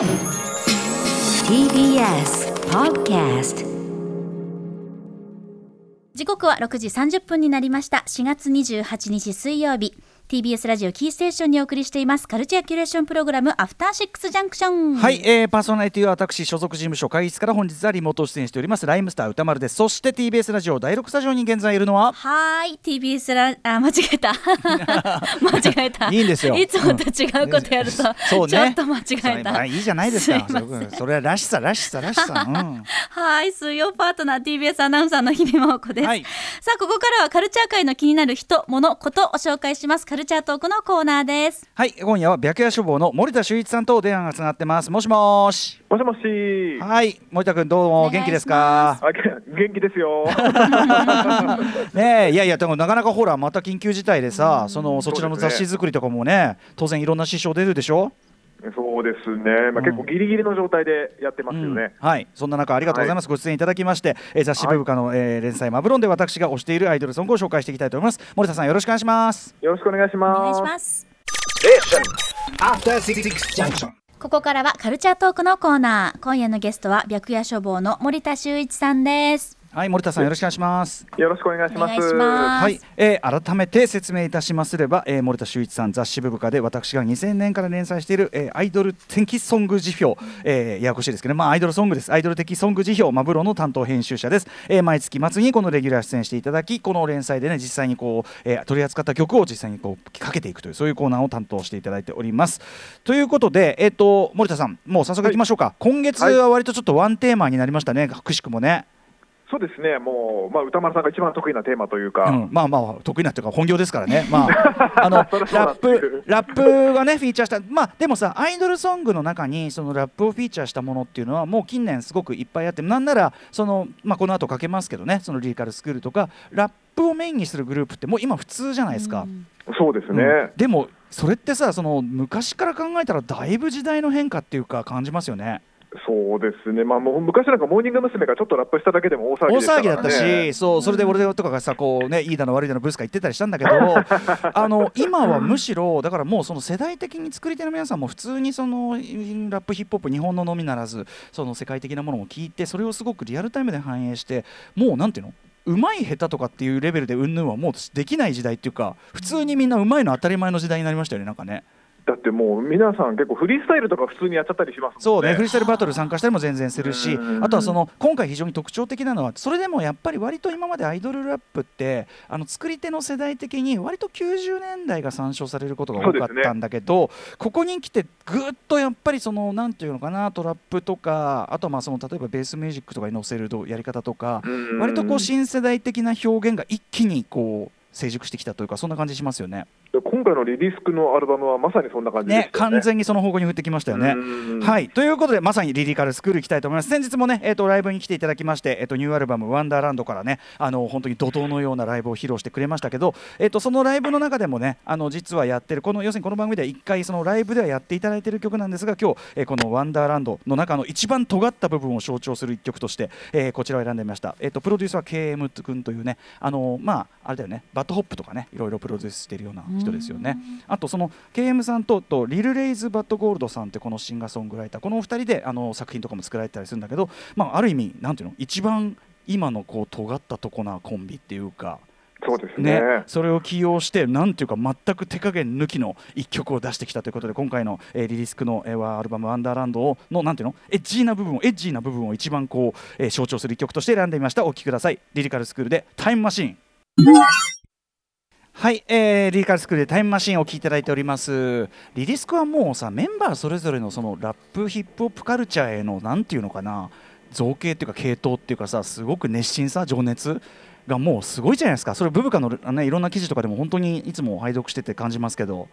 TBS Podcast 時刻は6時30分になりました。4月28日水曜日。TBS ラジオキーステーションにお送りしています。カルチャーキュレーションプログラムアフターシックスジャンクションはい、えー、パーソナリティは私所属事務所会議室から本日はリモート出演しております。ライムスター歌丸です。そして TBS ラジオ第6スタジオに現在いるのは？はい TBS ラあ間違えた。間違えた。いいんですよ。いつもと違うことやると、そうね。ちょっと間違えた。まあいいじゃないですか。それはらしさらしさらしさ、うん、はい水曜パートナー TBS アナウンサーの日々真央子です、はい。さあここからはカルチャー界の気になる人物ことを紹介します。カルチャートークのコーナーです。はい今夜は白夜処方の森田修一さんと電話がつながってます。もしもし。もしもし。はい森田君どうも元気ですか？元気ですよ。ねえいやいやでもなかなかほらまた緊急事態でさそのそちらの雑誌作りとかもね当然いろんな支障出るでしょ？そうですね。まあ、結構ギリギリの状態でやってますよね。うんはい、そんな中ありがとうございます、ご出演いただきまして、えー雑誌ブブカの、えー連載マブロンで私が推しているアイドルソングを紹介していきたいと思います森田さんよろしくお願いしますよろしくお願いします。お願いします。After Six Junction. ここからはカルチャートークのコーナー。今夜のゲストは白夜処方の森田修一さんです。はい森田さんよろしくお願いします。よろしくお願いします。はい、えー改めて説明いたしますれば、えー森田修一さん雑誌ブブカで私が2000年から連載している、えーアイドル的ソング辞表、えーややこしいですけど、まあ、アイドルソングです。アイドル的ソング辞表マブロの担当編集者です、えー毎月末にこのレギュラー出演していただきこの連載でね実際にこう、えー取り扱った曲を実際にこうかけていくというそういうコーナーを担当していただいております。ということで、えー、と森田さんもう早速いきましょうか、今月は割とちょっとワンテーマになりましたね。くしくもね、そうですね。もう、まあ、歌丸さんが一番得意なテーマというか。うん、まあまあ得意なというか本業ですからね、まあ、あのラップラップがねフィーチャーした、まあでもさアイドルソングの中にそのラップをフィーチャーしたものっていうのはもう近年すごくいっぱいあってなんならそのまあこの後かけますけどねそのリリカルスクールとかラップをメインにするグループってもう今普通じゃないですか。そうですね。うんでもそれってさその昔から考えたらだいぶ時代の変化っていうか感じますよね。そうですね。まあ、もう昔なんかモーニング娘。がちょっとラップしただけでも大騒ぎね。騒ぎだったし、そうそれで俺とかがさこうねいいだの悪いだのブスか言ってたりしたんだけど あの今はむしろだからもうその世代的に作り手の皆さんも普通にそのラップヒップホップ日本ののみならずその世界的なものを聞いてそれをすごくリアルタイムで反映してもうなんていうのうまい下手とかっていうレベルでうんぬんはもうできない時代っていうか普通にみんなうまいの当たり前の時代になりましたよねなんかね。だってもう皆さん結構フリースタイルとか普通にやっちゃったりしますもんね。そうね、フリースタイルバトル参加したりも全然するしうんあとはその今回非常に特徴的なのはそれでもやっぱり割と今までアイドルラップってあの作り手の世代的に割と90年代が参照されることが多かったんだけど、ここに来てぐっとやっぱりそのなんていうのかなトラップとかあとはまあその例えばベースミュージックとかに乗せるやり方とかうん割とこう新世代的な表現が一気にこう成熟してきたというかそんな感じしますよね。今回のリリスクのアルバムはまさにそんな感じでね。ね。完全にその方向に振ってきましたよね。うんはい。ということでまさにリリカルスクール行きたいと思います。先日もね、えー、とライブに来ていただきまして、えー、とニューアルバム「ワンダーランド」からねあの本当に怒涛のようなライブを披露してくれましたけど、えー、とそのライブの中でもねあの実はやってるこの要するにこの番組では1回そのライブではやっていただいている曲なんですが今日、えーこの「ワンダーランド」の中の一番尖った部分を象徴する一曲として、えーこちらを選んでみました、えー、とプロデュースは KM 君というねあのまああれだよね。 BAD HOP とかねいろいろプロデュースしているような人ですよね。あとその KM さんととリル・レイズ・バッド・ゴールドさんってこのシンガーソングライターこのお二人であの作品とかも作られてたりするんだけど、まあ、ある意味なんていうの一番今のこう尖ったとこなコンビっていうか。そうですね。ね、それを起用してなんていうか全く手加減抜きの一曲を出してきたということで今回の、えーリリスクの、えーアルバム「ワンダーランドを」のなんていうのエッジーな部分をエッジーな部分を一番こう、えー象徴する一曲として選んでみましたお聴きくださいリリカルスクールで「タイムマシーン」はい、えーリーカルスクールでタイムマシーンを聴いていただいております。リリスクはもうさメンバーそれぞれのそのラップヒップホップカルチャーへのなんていうのかな造形っていうか系統っていうかさすごく熱心さ情熱がもうすごいじゃないですか。それブブカの、ね、いろんな記事とかでも本当にいつも拝読してて感じますけど。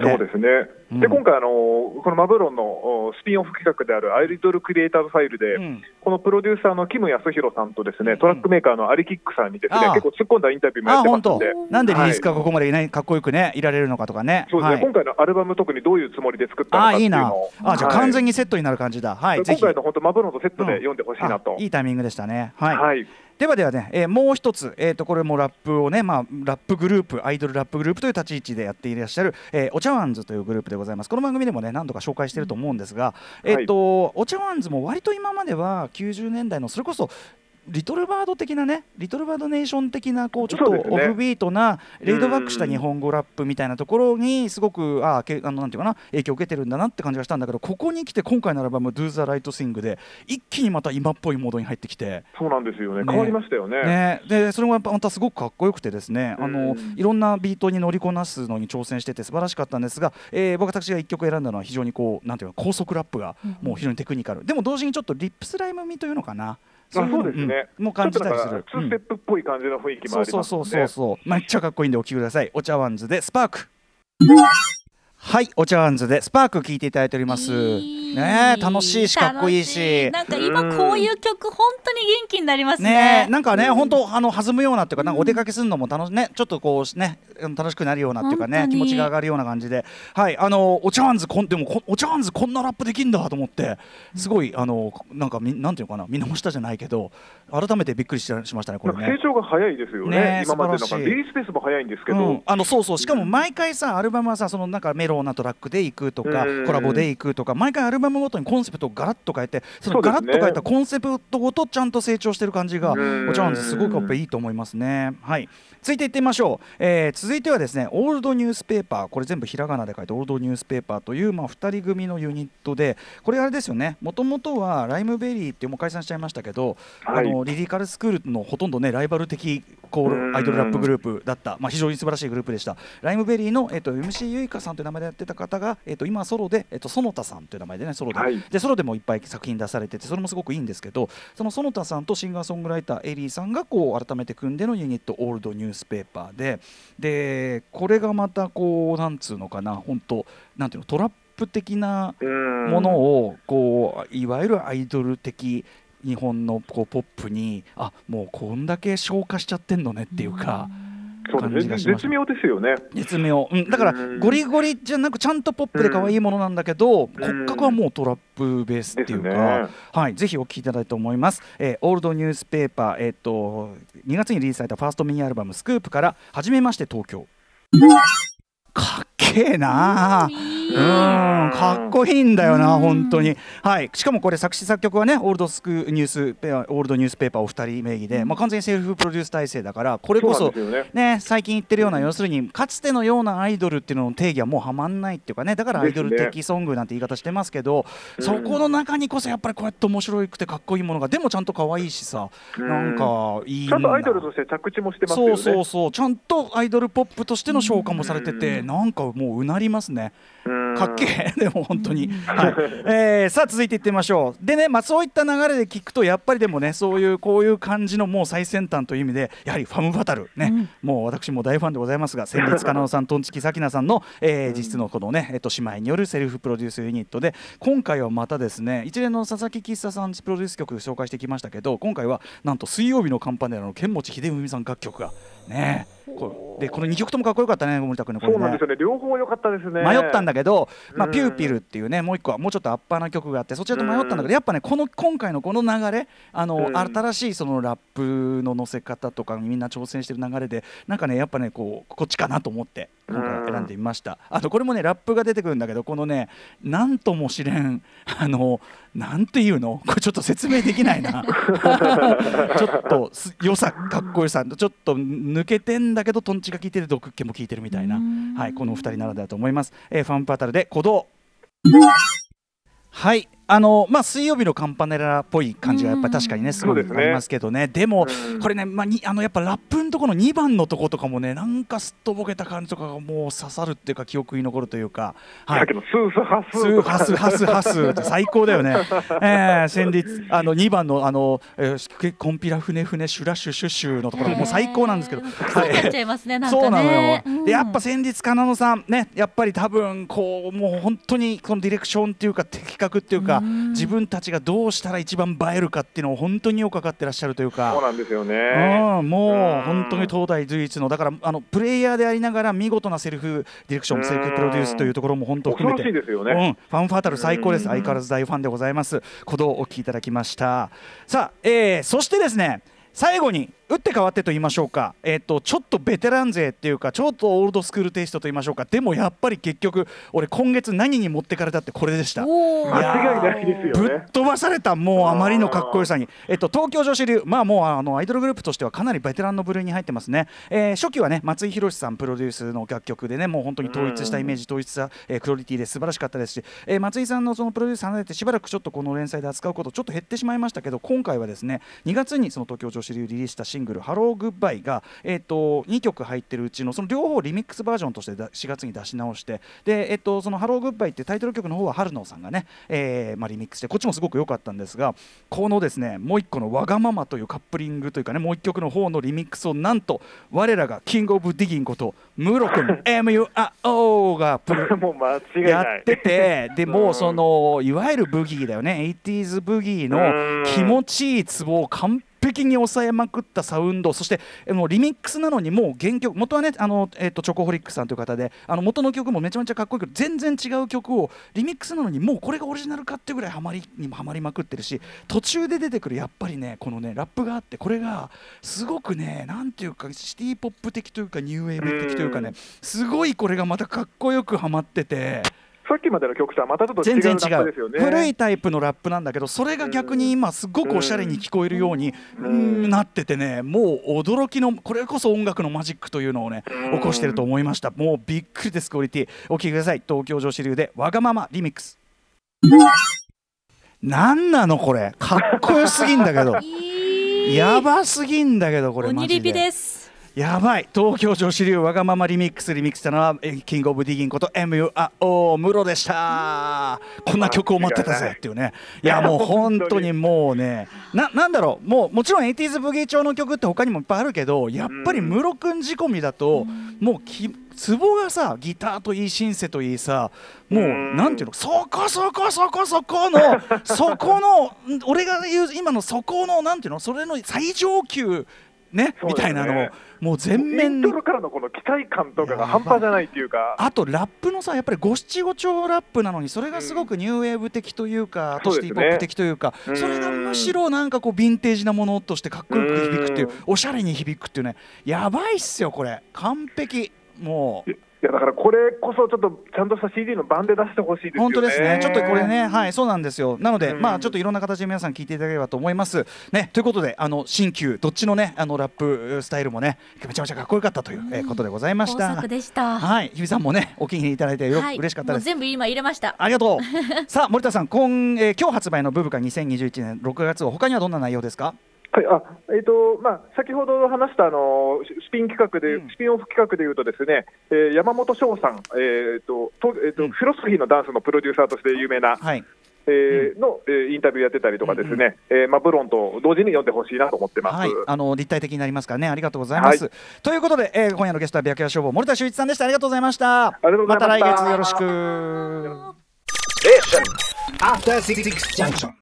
そうですね、うん。で今回あの、このマブロンのおスピンオフ企画であるアイリドルクリエイターズファイルで、うん。このプロデューサーのキム康弘さんとですねトラックメーカーのアリキックさんにですね、ああ。結構突っ込んだインタビューもやってますので。なんでリリースがここまでいないかっこよくねいられるのかとかね。そうですね、はい。今回のアルバム、特にどういうつもりで作ったのかっていうのあいいな。をあじゃ完全にセットになる感じだ。はい今回の本当、マブロンとセットで読んでほしいなと。あいいタイミングでしたね。はい、はいではではね、えーもう一つ、えー、とこれもラップをね、まあ、ラップグループアイドルラップグループという立ち位置でやっていらっしゃる、えーお茶碗図というグループでございます。この番組でもね何度か紹介していると思うんですが、えーとお茶碗図も割と今までは90年代のそれこそリトルバード的なねリトルバードネーション的なこうちょっとオフビートなレイドバックした日本語ラップみたいなところにすごくあーけあのなんていうかな影響を受けてるんだなって感じがしたんだけどここに来て今回のアルバム「Do the Right Thing」で一気にまた今っぽいモードに入ってきて。そうなんですよね。ね。変わりましたよね。ね、でそれもやっぱまたすごくかっこよくてですねあのうんいろんなビートに乗りこなすのに挑戦してて素晴らしかったんですが、えー僕私が1曲選んだのは非常にこうなんていうか高速ラップがもう非常にテクニカル、でも同時にちょっとリップスライム味というのかなあいのそうですね、うんもう感じたりする。ツーステップっぽい感じの雰囲気もありそうますもんねそうそうそうそうめっちゃかっこいいんでお聴きください。お茶碗ズでスパークはいお茶碗ズでスパーク聞いていただいております。いい。ねえ楽しいしかっこいい楽しなんか今こういう曲本当に元気になりますね。なんかね、本当あの弾むようなっていうか、なんかお出かけするのも楽しね、ちょっとこうね、うん楽しくなるようなっていうかね、気持ちが上がるような感じで、はい、あのお茶碗ズこんでもこお茶碗ズこんなラップできんだと思って、すごいあのなんかみなんていうのかな、見直したじゃないけど、改めてびっくりししましたねこれね。成長が早いですよねね今までなん素晴らしい。かリリースペースも早いんですけど、うん、あのそうそう。しかも毎回さアルバムはさそのなんかメローなトラックでいくとかうん。コラボでいくとか毎回アルバムごとにコンセプトをガラッと変えてそのガラッと変えたコンセプトごとちゃんと成長してる感じがうん。お茶碗ズすごくやっぱいいと思いますね。はい。続いていってみましょう、えー続いてはですねオールドニュースペーパー。これ全部ひらがなで書いてオールドニュースペーパーというまあ2人組のユニットでこれあれですよね。もともとはライムベリーってもう解散しちゃいましたけど、はい。あのリリカルスクールのほとんどねライバル的こううん。アイドルラップグループだった、まあ、非常に素晴らしいグループでした。ライムベリーの、えっと MC ゆいかさんという名前でやってた方が、えっと今はソロで、えっと園田さんという名前でねソロで,、はい。でソロでもいっぱい作品出されててそれもすごくいいんですけどその園田さんとシンガーソングライターエリーさんがこう改めて組んでのユニットオールドニュースペーパーで。でこれがまたこうなんつうのかな本当なんていうのトラップ的なうん。ものをこういわゆるアイドル的日本のこうポップにあもうこんだけ消化しちゃってんのねっていうか。そう感じがします絶妙ですよね。絶妙、うん、だからうん。ゴリゴリじゃなくちゃんとポップで可愛いものなんだけど、ん。骨格はもうトラップベースっていうか、はい、ぜひお聴きいただいと思います、えーオールドニュースペーパー、えー、と2月にリリースされたファーストミニアルバム「スクープ」から「はじめまして東京」かっけえなあいいうんかっこいいんだよな、うん。本当に。はい、しかもこれ作詞作曲はね、オールドスクニュースペア、オールドニュースペーパーお二人名義で、まあ完全にセルフプロデュース体制だから、これこそね。ね、最近言ってるような、要するにかつてのようなアイドルっていうのの定義はもうはまんないっていうかね、だからアイドル的ソングなんて言い方してますけど、うん。そこの中にこそやっぱりこうやって面白くてかっこいいものが、でもちゃんと可愛いしさ、うん。なんかいいちゃんとアイドルとして着地もしてますよね。そうそうそうちゃんとアイドルポップとしての消化もされてて、なんかもううなりますね。うんかっけえ。でも本当に、はい。えーさあ続いていってみましょう。でね、まあ、そういった流れで聞くとやっぱりでもねそういうこういう感じのもう最先端という意味でやはりファム・バタルね、もう私も大ファンでございますが戦慄かなおさんとんちきさきなさんの、えー実質のこのね、えっと姉妹によるセルフプロデュースユニットで今回はまたですね一連の佐々木喫茶さんプロデュース曲紹介してきましたけど今回はなんと水曜日のカンパネラの剣持秀文さん楽曲がねこれでこの2曲ともかっこよかったね森田君ねこれね。そうなんですよね。両方良かったですね。迷ったんだけど、まあ、うん。ピューピルっていうねもう一個はもうちょっとアッパーな曲があってそちらと迷ったんだけどやっぱねこの今回のこの流れあの、うん。新しいそのラップの乗せ方とかみんな挑戦してる流れでなんかねやっぱねこうこっちかなと思って今回選んでみました。あとこれもねラップが出てくるんだけどこのねなんとも知れんあのなんていうの？これちょっと説明できないな。ちょっとす良さかっこよさちょっと抜けてんだけどトンチが効いてて毒っ気も効いてるみたいな、はい、このお二人ならではと思います、えーファンパタルで鼓動。はい。あのまあ水曜日のカンパネラっぽい感じがやっぱり確かにねすごいありますけどね。でもうん。これねまあにあのやっぱラップのところの2番のとことかもねなんかすっとぼけた感じとかがもう刺さるっていうか記憶に残るというか。さっきのスースハススーハスハスハ スって最高だよね。えー、先日あの2番のあの、えー、コンピラフネフネシュラシュシュシュのところもう最高なんですけど。そうなっちゃいますねなんかね。そうなのよ、うん。でやっぱ先日かなのさんねやっぱり多分こうもう本当にこのディレクションっていうか的確っていうかうん。自分たちがどうしたら一番映えるかっていうのを本当によくかかってらっしゃるというか。そうなんですよね。うん、もううん本当に東大随一のだからあのプレイヤーでありながら見事なセルフディレクションセルフプロデュースというところも本当含めて。恐ろしいですよね。うん、ファンファータル最高です。うん。相変わらず大ファンでございます。鼓動をお聞きいただきました。さあ、えー、そしてですね最後に打って変わってと言いましょうか、えっとちょっとベテラン勢っていうかちょっとオールドスクールテイストと言いましょうか。でもやっぱり結局俺今月何に持ってかれたってこれでした。間違いないですよぶっね。飛ばされたもうあまりのかっこよさに、えっと、東京女子流、まあ、もうあのアイドルグループとしてはかなりベテランの部類に入ってますね、えー初期はね松井宏さんプロデュースの楽曲でねもう本当に統一したイメージ統一した、えークオリティで素晴らしかったですし、えー松井さんのそのプロデュース離れてしばらくちょっとこの連載で扱うことちょっと減ってしまいましたけど今回はですね2月にその東京女子流リリースしたシングル「Hello, Goodbye が、えー、と2曲入ってるうちのその両方リミックスバージョンとしてだ4月に出し直してで、えっとその「Hello, Goodbye ってタイトル曲の方は春野さんがね、えーまあ、リミックスしてこっちもすごく良かったんですがこのですねもう一個の「わがまま」というカップリングというかねもう一曲の方のリミックスをなんと我らが King of Diggin' ことムロ君 MURO がプロ。やっててでもうそのいわゆるブギーだよね 80s ブギーの気持ちいいツボを完璧に抑えまくったサウンドそしてもうリミックスなのにもう原曲元はねあの、えっとチョコホリックさんという方であの元の曲もめちゃめちゃかっこいいけど全然違う曲をリミックスなのにもうこれがオリジナルかっていうぐらいハマりにもハマりまくってるし途中で出てくるやっぱりねこのねラップがあってこれがすごくねなんていうかシティポップ的というかニューウェーブ的というかねすごいこれがまたかっこよくハマってて。さっきまでの曲とはまたちょっと違うラ全然違う。ップですよね。古いタイプのラップなんだけどそれが逆に今すごくおしゃれに聞こえるようにうん。なっててねもう驚きのこれこそ音楽のマジックというのをね起こしてると思いました。もうびっくりですクオリティ。お聴きください。東京女子流でわがままリミックス。なんなのこれ。かっこよすぎんだけど。やばすぎんだけどこれマジ鬼リピでですやばい。東京女子流わがままリミックスリミックスしたのはえキングオブディギンこと MURO ムロでした。こんな曲を待ってたぜ。っていうね。いやもう本当にもうね ななんだろう。もうもちろん 80s ブギー調の曲って他にもいっぱいあるけどやっぱりムロくん仕込みだともうきツボがさギターといいシンセといいさもううん。なんていうの？そこそこそこそこの そこのん俺が言う今のそこのなんていうの？それの最上級ねみたいなのをもう全イ面にからのこの期待感とかが半端じゃないっていうか。あとラップのさやっぱり五七五調ラップなのにそれがすごくニューウェーブ的というか、あとシティポップ的というかうん。それがむしろなんかこうヴィンテージなものとしてかっこよく響くっていううん。おしゃれに響くっていうね。やばいっすよこれ。完璧。もういやだからこれこそちょっとちゃんとした CD の版で出してほしいですよね。本当ですね、ちょっとこれね、はい、そうなんですよ。なので、うんまあ、ちょっといろんな形で皆さん聞いていただければと思います。ね、ということで、あの新旧、どっちのね、あのラップスタイルもね、めちゃめちゃかっこよかったという、えーことでございまし豊た。作でしたはい、日比さんもね、お気に入りいただいてよ、はい嬉しかったです。もう全部今入れましたありがとう。さあ、森田さん、今、えー今日発売のブブカ2021年6月号、他にはどんな内容ですか？はい、あえーとまあ、先ほど話したあのススピン企画で、うんスピンオフ企画でいうと、ですね、えー山本翔さん、えーととえーとうんフィロソフィーのダンスのプロデューサーとして有名な、はい、えーの、えーインタビューやってたりとか、ですね、えーまあ、ブロンと同時に読んでほしいなと思ってます。はい、あの立体的になりますからね、ありがとうございます。ということで、えー今夜のゲストは白夜消防森田修一さんでした。ありがとうございました。ありがとうございましたた来月よろしく。